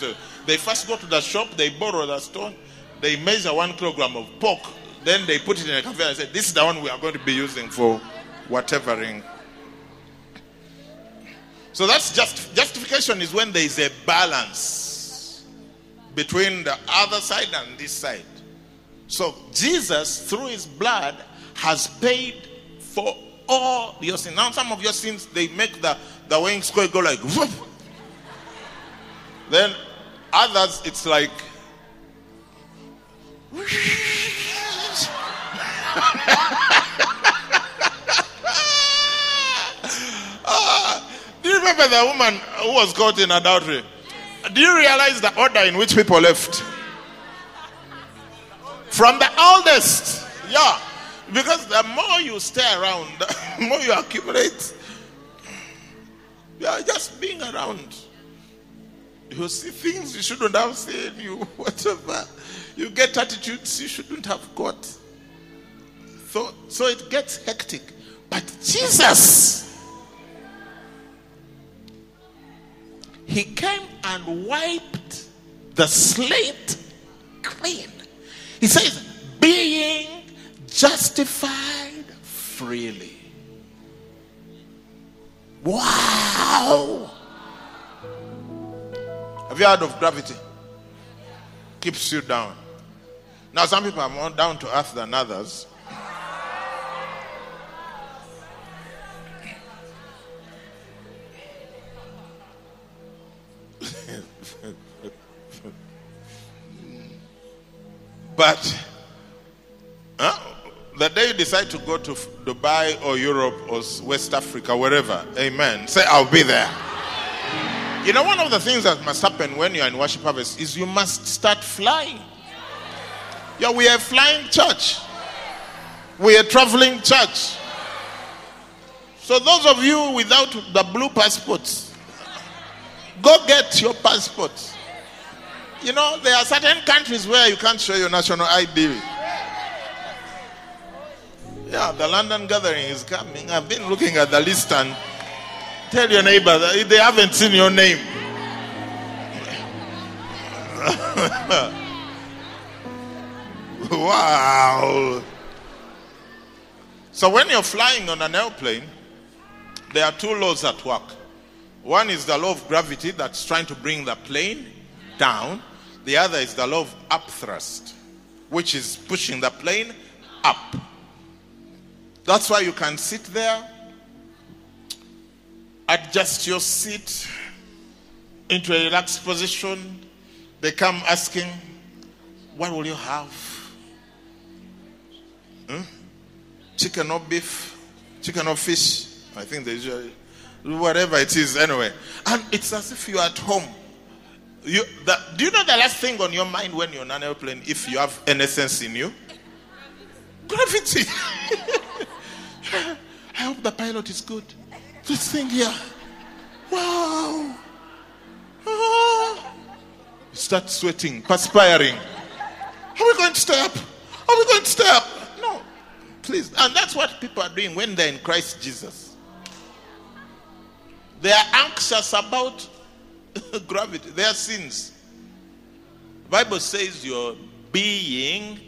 they first go to the shop, they borrow the stone, they measure one kilogram of pork, then they put it in a conveyor and said, This is the one we are going to be using for whatevering. So that's just justification is when there is a balance between the other side and this side. So Jesus, through his blood, has paid for all your sins. Now, some of your sins they make the the weighing go like whoop. Then others, it's like. Ah, do you remember the woman who was caught in adultery? Do you realize the order in which people left? From the oldest. Yeah. Because the more you stay around, the more you accumulate you are just being around. You see things you shouldn't have seen, you whatever. You get attitudes you shouldn't have got. So, so it gets hectic. But Jesus, He came and wiped the slate clean. He says, being justified freely. Wow! Have you heard of gravity? Keeps you down. Now, some people are more down to earth than others. but the day you decide to go to Dubai or Europe or West Africa, wherever, amen, say, I'll be there. You know, one of the things that must happen when you're in worship harvest is you must start flying. Yeah, we are flying church. We are traveling church. So those of you without the blue passports, go get your passport. You know, there are certain countries where you can't show your national ID. Yeah, the London gathering is coming. I've been looking at the list and tell your neighbor that they haven't seen your name. wow. So when you're flying on an airplane, there are two laws at work. One is the law of gravity that's trying to bring the plane down. The other is the law of upthrust, which is pushing the plane up. That's why you can sit there, adjust your seat into a relaxed position. They come asking, What will you have? Hmm? Chicken or beef? Chicken or fish? I think they usually, whatever it is, anyway. And it's as if you're at home. You, do you know the last thing on your mind when you're on an airplane, if you have any sense in you? Gravity. I hope the pilot is good. This thing here. Wow. Ah. Start sweating, perspiring. Are we going to stay up? Are we going to stay up? No. Please. And that's what people are doing when they're in Christ Jesus. They are anxious about gravity, their sins. The Bible says you're being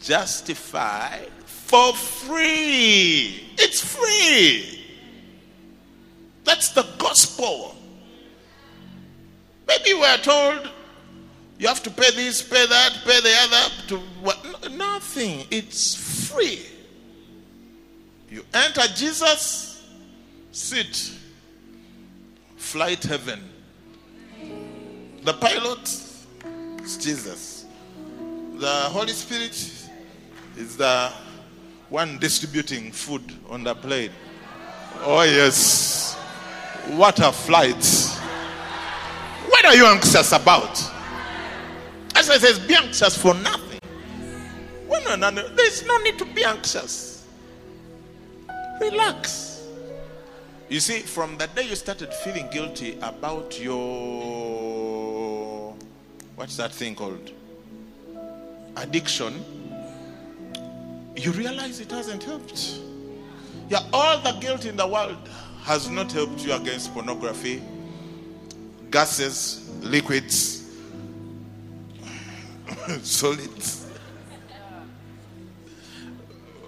justified for free. It's free. That's the gospel. Maybe we're told you have to pay this, pay that, pay the other. To what? Nothing. It's free. You enter Jesus, sit flight heaven. The pilot is Jesus. The Holy Spirit is the one distributing food on the plane. Oh, yes. What a flight. What are you anxious about? As I says, be anxious for nothing. There's no need to be anxious. Relax. You see, from the day you started feeling guilty about your what's that thing called? Addiction, you realize it hasn't helped. Yeah, all the guilt in the world has not helped you against pornography, gases, liquids, solids,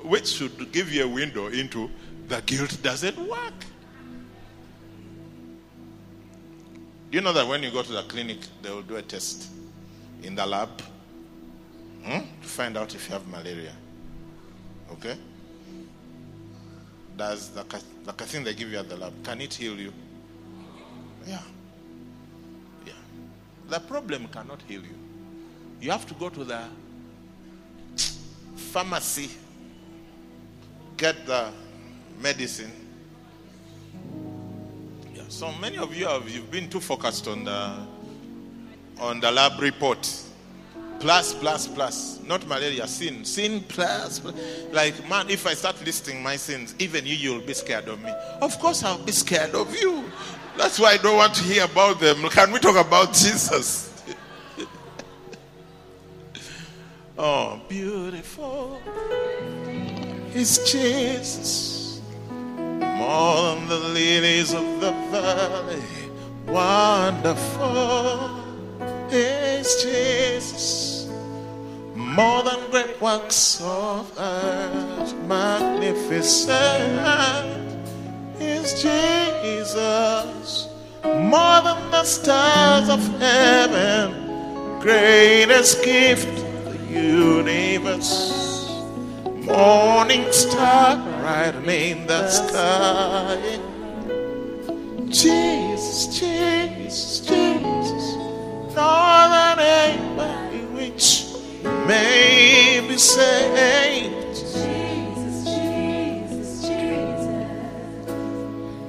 which should give you a window into the guilt doesn't work. Do you know that when you go to the clinic, they will do a test in the lab hmm, to find out if you have malaria? Okay? Does the, the thing they give you at the lab, can it heal you? Yeah. Yeah. The problem cannot heal you. You have to go to the pharmacy, get the medicine, so many of you have you've been too focused on the on the lab report. Plus, plus, plus. Not malaria, sin. Sin plus, plus. Like, man, if I start listing my sins, even you, you'll be scared of me. Of course, I'll be scared of you. That's why I don't want to hear about them. Can we talk about Jesus? oh, beautiful is Jesus than the lilies of the valley. Wonderful is Jesus, more than great works of art. Magnificent is Jesus, more than the stars of heaven. Greatest gift of the universe morning star brightening the sky. Jesus, Jesus, Jesus, no other name by which may be saved.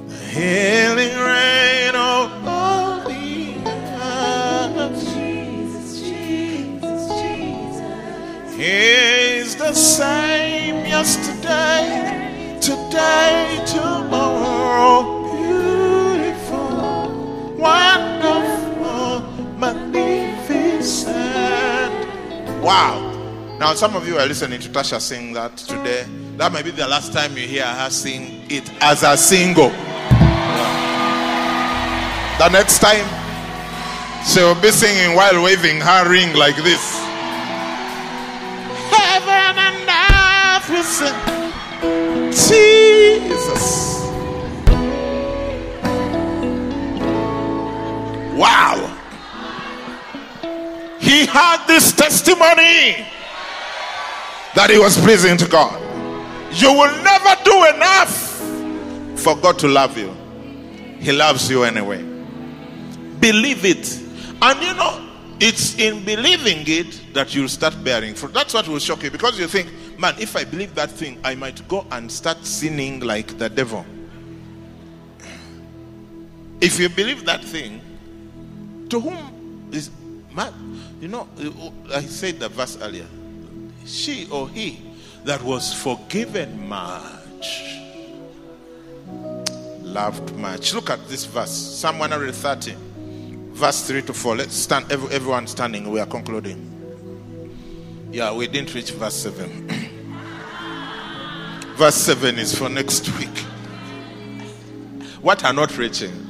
The healing rain today, tomorrow. Beautiful, wonderful, magnificent. Wow. Now, some of you are listening to Tasha sing that today. That might be the last time you hear her sing it as a single. The next time, she will be singing while waving her ring like this. Heaven and earth. Jesus. Wow. He had this testimony that he was pleasing to God. You will never do enough for God to love you. He loves you anyway. Believe it. And you know, it's in believing it that you'll start bearing fruit. That's what will shock you because you think, man, if I believe that thing, I might go and start sinning like the devil. If you believe that thing, to whom is man? You know, I said the verse earlier. She or he that was forgiven much, loved much. Look at this verse, Psalm 130, verse 3 to 4. Let's stand, everyone standing. We are concluding. Yeah, we didn't reach verse 7. verse 7 is for next week. What are not reaching?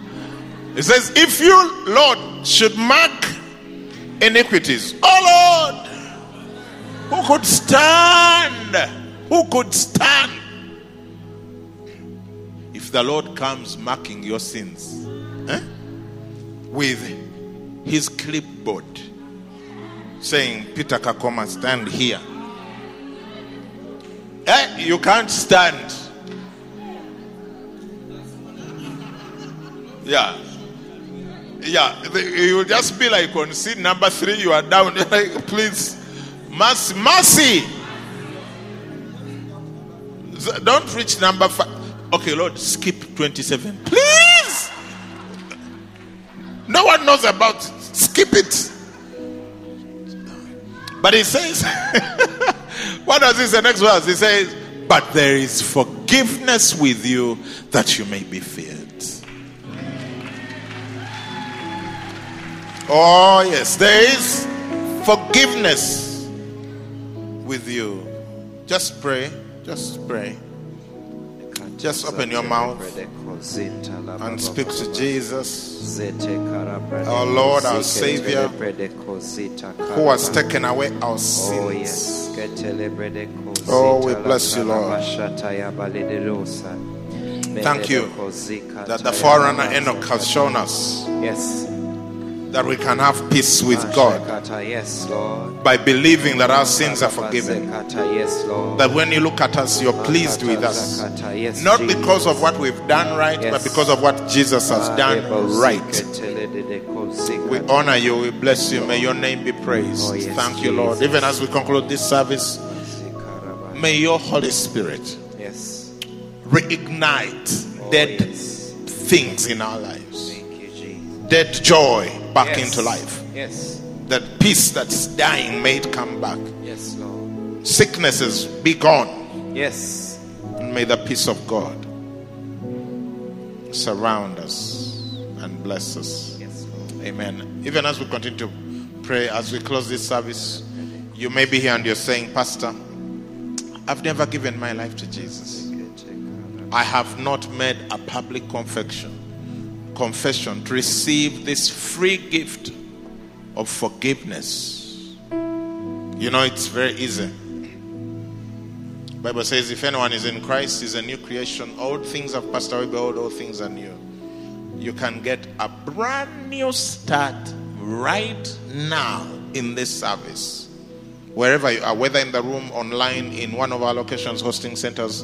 It says, If you, Lord, should mark iniquities, oh Lord, who could stand? Who could stand? If the Lord comes marking your sins eh, with his clipboard saying, Peter Kakoma, stand here. Eh, you can't stand. Yeah. Yeah, you just be like on seat number three, you are down. Please, mercy, mercy. Don't reach number five. Okay, Lord, skip 27. Please. No one knows about it. Skip it. But he says, what does he say next verse? He says, but there is forgiveness with you that you may be feared. Oh, yes, there is forgiveness with you. Just pray. Just pray. Just open your mouth and speak to Jesus, our Lord, our Savior, who has taken away our sins. Oh, we bless you, Lord. Thank you that the forerunner Enoch has shown us Yes. That we can have peace with God Yes, Lord. by believing that our sins are forgiven. Yes, Lord. That when you look at us, you're pleased with us. Yes, Not because of what we've done right, but because of what Jesus has done right. We honor you, we bless you. May your name be praised. Oh, yes, Thank you, Lord. Even as we conclude this service, may your Holy Spirit Yes. reignite Oh, dead yes. things in our lives, Thank you, Jesus. dead joy back Yes. into life, Yes. that peace that's dying may it come back, Yes, Lord. sicknesses be gone, Yes. and may the peace of God surround us and bless us. Yes, Lord. Amen. Even as we continue to pray, as we close this service, you may be here and you're saying, Pastor, I've never given my life to Jesus. I have not made a public confession, confession to receive this free gift of forgiveness. You know, it's very easy. Bible says, if anyone is in Christ, is a new creation. Old things have passed away, behold, all things are new. You can get a brand new start right now in this service. Wherever you are, whether in the room, online, in one of our locations, hosting centers,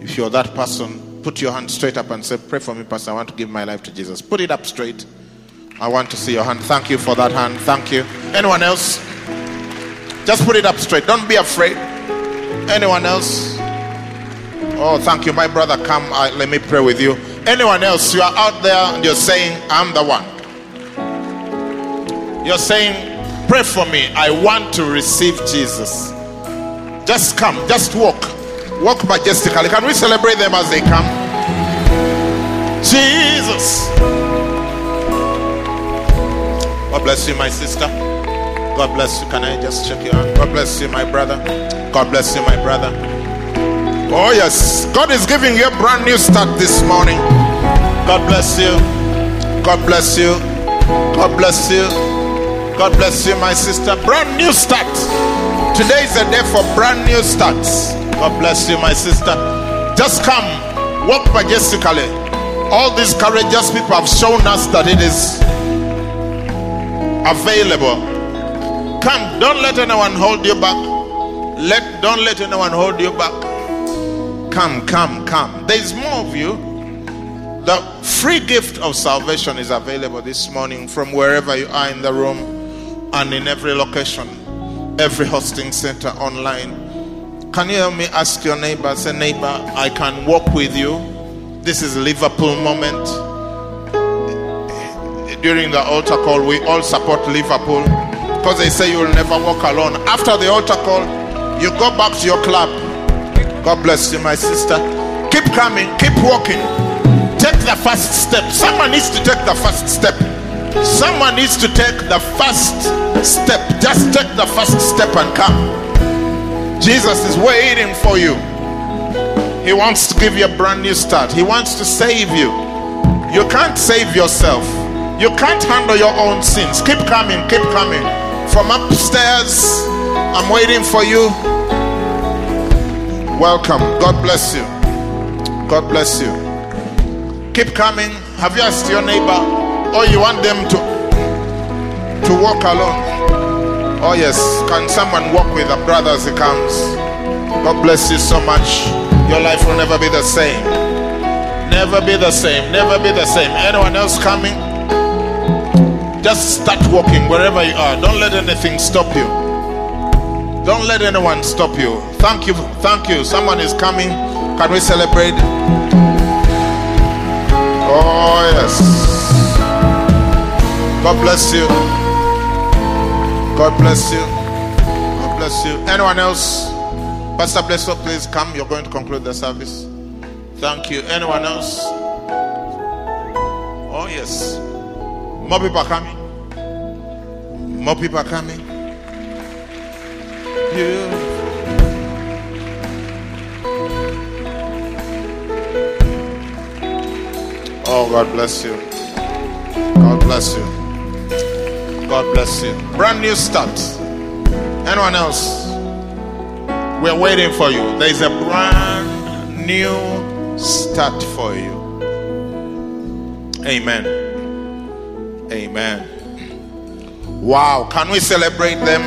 if you're that person, put your hand straight up and say, Pray for me, Pastor. I want to give my life to Jesus. Put it up straight. I want to see your hand. Thank you for that hand. Thank you. Anyone else? Just put it up straight. Don't be afraid. Anyone else? Oh, thank you, my brother. Come, let me pray with you. Anyone else? You are out there and you're saying, I'm the one. You're saying, Pray for me. I want to receive Jesus. Just come, just walk. Walk majestically. Can we celebrate them as they come? Jesus. God bless you, my sister. God bless you. Can I just check your hand? God bless you, my brother. God bless you, my brother. Oh, yes. God is giving you a brand new start this morning. God bless you. God bless you. God bless you. God bless you, my sister. Brand new start. Today is a day for brand new starts. God bless you, my sister. Just come, walk majestically. All these courageous people have shown us that it is available. Come, don't let anyone hold you back. Let don't let anyone hold you back. Come, come, come. There is more of you. The free gift of salvation is available this morning from wherever you are in the room and in every location, every hosting center online. Can you help me ask your neighbor? Say, neighbor, I can walk with you. This is Liverpool moment. During the altar call, we all support Liverpool because they say you will never walk alone. After the altar call, you go back to your club. God bless you, my sister. Keep coming, keep walking. Take the first step. Someone needs to take the first step. Someone needs to take the first step. Just take the first step and come. Jesus is waiting for you. He wants to give you a brand new start. He wants to save you. You can't save yourself. You can't handle your own sins. Keep coming, keep coming. From upstairs, I'm waiting for you. Welcome. God bless you. God bless you. Keep coming. Have you asked your neighbor? Or you want them to to walk alone? Oh yes. Can someone walk with a brother as he comes? God bless you so much. Your life will never be the same. Never be the same. Never be the same. Anyone else coming? Just start walking wherever you are. Don't let anything stop you. Don't let anyone stop you. Thank you. Thank you. Someone is coming. Can we celebrate? Oh, yes. God bless you. God bless you. God bless you. Anyone else? Pastor Blesso, please come. You're going to conclude the service. Thank you. Anyone else? Oh, yes. More people are coming. More people are coming. Beautiful. Oh, God bless you. God bless you. God bless you. Brand new start. Anyone else? We're waiting for you. There is a brand new start for you. Amen. Amen. Wow. Can we celebrate them?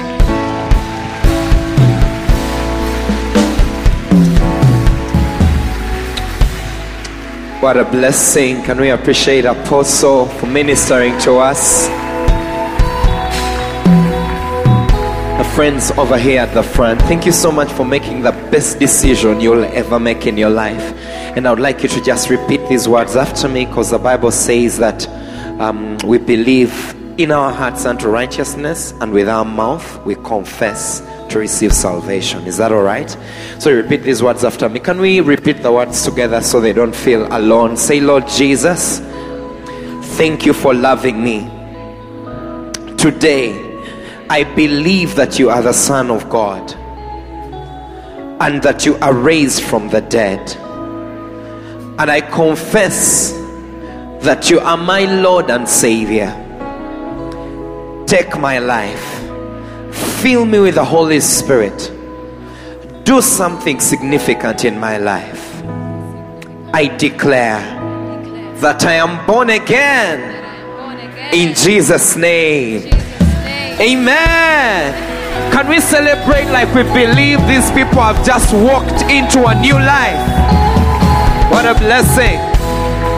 What a blessing. Can we appreciate Apostle for ministering to us? Friends over here at the front, thank you so much for making the best decision you'll ever make in your life. And I would like you to just repeat these words after me because the Bible says that um, we believe in our hearts unto righteousness, and with our mouth we confess to receive salvation. Is that all right? So repeat these words after me. Can we repeat the words together so they don't feel alone? Say, Lord Jesus, thank you for loving me. Today, I believe that you are the Son of God and that you are raised from the dead. And I confess that you are my Lord and Savior. Take my life, fill me with the Holy Spirit, do something significant in my life. I declare that I am born again in Jesus' name. Amen. Can we celebrate like we believe these people have just walked into a new life? What a blessing.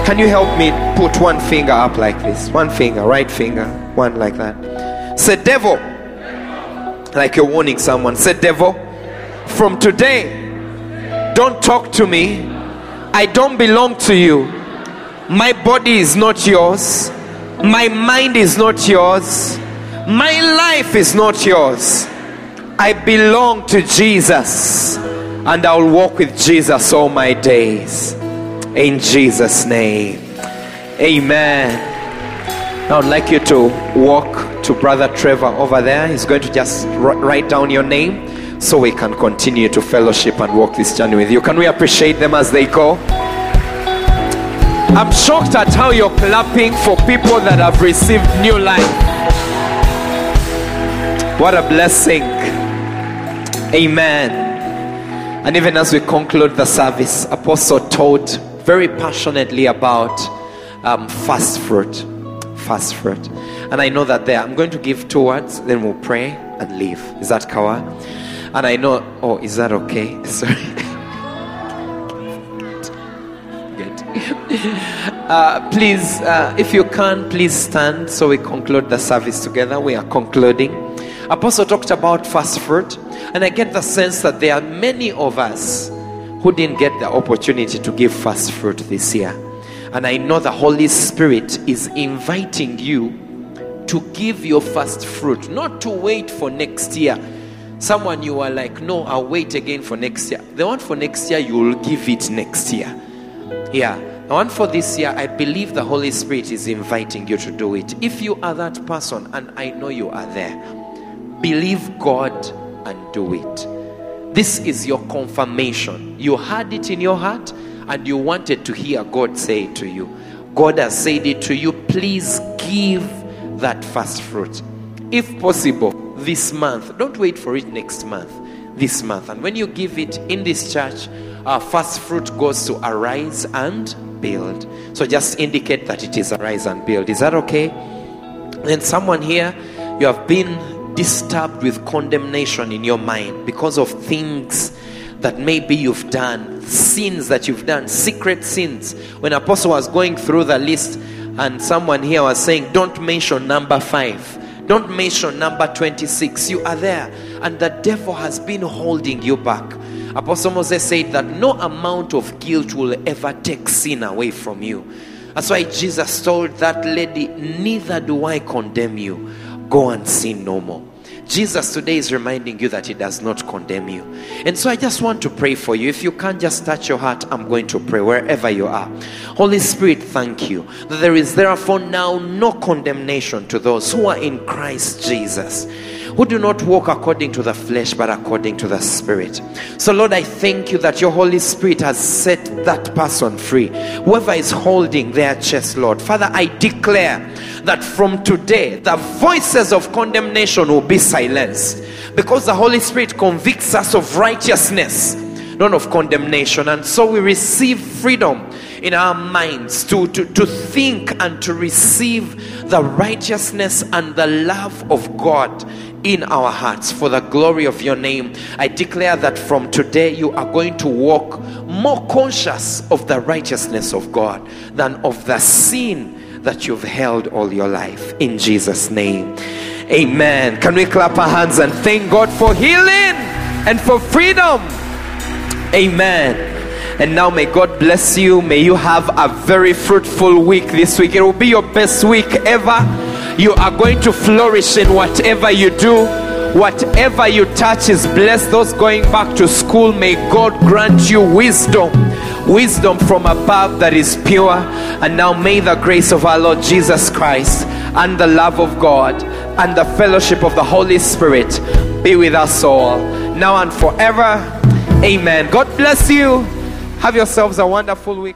Can you help me put one finger up like this? One finger, right finger, one like that. Say, devil. Like you're warning someone. Say, devil. From today, don't talk to me. I don't belong to you. My body is not yours. My mind is not yours. My life is not yours. I belong to Jesus and I'll walk with Jesus all my days. In Jesus' name. Amen. Now I'd like you to walk to Brother Trevor over there. He's going to just write down your name so we can continue to fellowship and walk this journey with you. Can we appreciate them as they go? I'm shocked at how you're clapping for people that have received new life. What a blessing. Amen. And even as we conclude the service, Apostle taught very passionately about um, fast fruit. Fast fruit. And I know that there, I'm going to give two words, then we'll pray and leave. Is that Kawa? And I know, oh, is that okay? Sorry. Uh, please, uh, if you can, please stand so we conclude the service together. We are concluding. Apostle talked about fast fruit, and I get the sense that there are many of us who didn't get the opportunity to give fast fruit this year. And I know the Holy Spirit is inviting you to give your first fruit, not to wait for next year. Someone you are like, no, I'll wait again for next year. The one for next year, you will give it next year. Yeah. The one for this year, I believe the Holy Spirit is inviting you to do it. If you are that person, and I know you are there, believe God and do it. This is your confirmation. You had it in your heart and you wanted to hear God say it to you. God has said it to you. Please give that first fruit. If possible, this month. Don't wait for it next month. This month. And when you give it in this church, our first fruit goes to arise and build. So just indicate that it is arise and build. Is that okay? Then someone here, you have been disturbed with condemnation in your mind because of things that maybe you've done, sins that you've done, secret sins. When Apostle was going through the list, and someone here was saying, Don't mention number five. Don't mention number 26. You are there, and the devil has been holding you back. Apostle Moses said that no amount of guilt will ever take sin away from you. That's why Jesus told that lady, Neither do I condemn you. Go and sin no more. Jesus today is reminding you that He does not condemn you. And so I just want to pray for you. If you can't just touch your heart, I'm going to pray wherever you are. Holy Spirit, thank you that there is therefore now no condemnation to those who are in Christ Jesus who do not walk according to the flesh but according to the spirit. So, Lord, I thank you that your Holy Spirit has set that person free. Whoever is holding their chest, Lord, Father, I declare that from today the voices of condemnation will be silenced because the Holy Spirit convicts us of righteousness, not of condemnation. And so we receive freedom in our minds to, to, to think and to receive the righteousness and the love of God in our hearts for the glory of your name. I declare that from today you are going to walk more conscious of the righteousness of God than of the sin that you've held all your life. In Jesus' name. Amen. Can we clap our hands and thank God for healing and for freedom? Amen. And now may God bless you. May you have a very fruitful week this week. It will be your best week ever. You are going to flourish in whatever you do. Whatever you touch is blessed. Those going back to school, may God grant you wisdom. Wisdom from above that is pure. And now may the grace of our Lord Jesus Christ and the love of God and the fellowship of the Holy Spirit be with us all now and forever. Amen. God bless you. Have yourselves a wonderful week.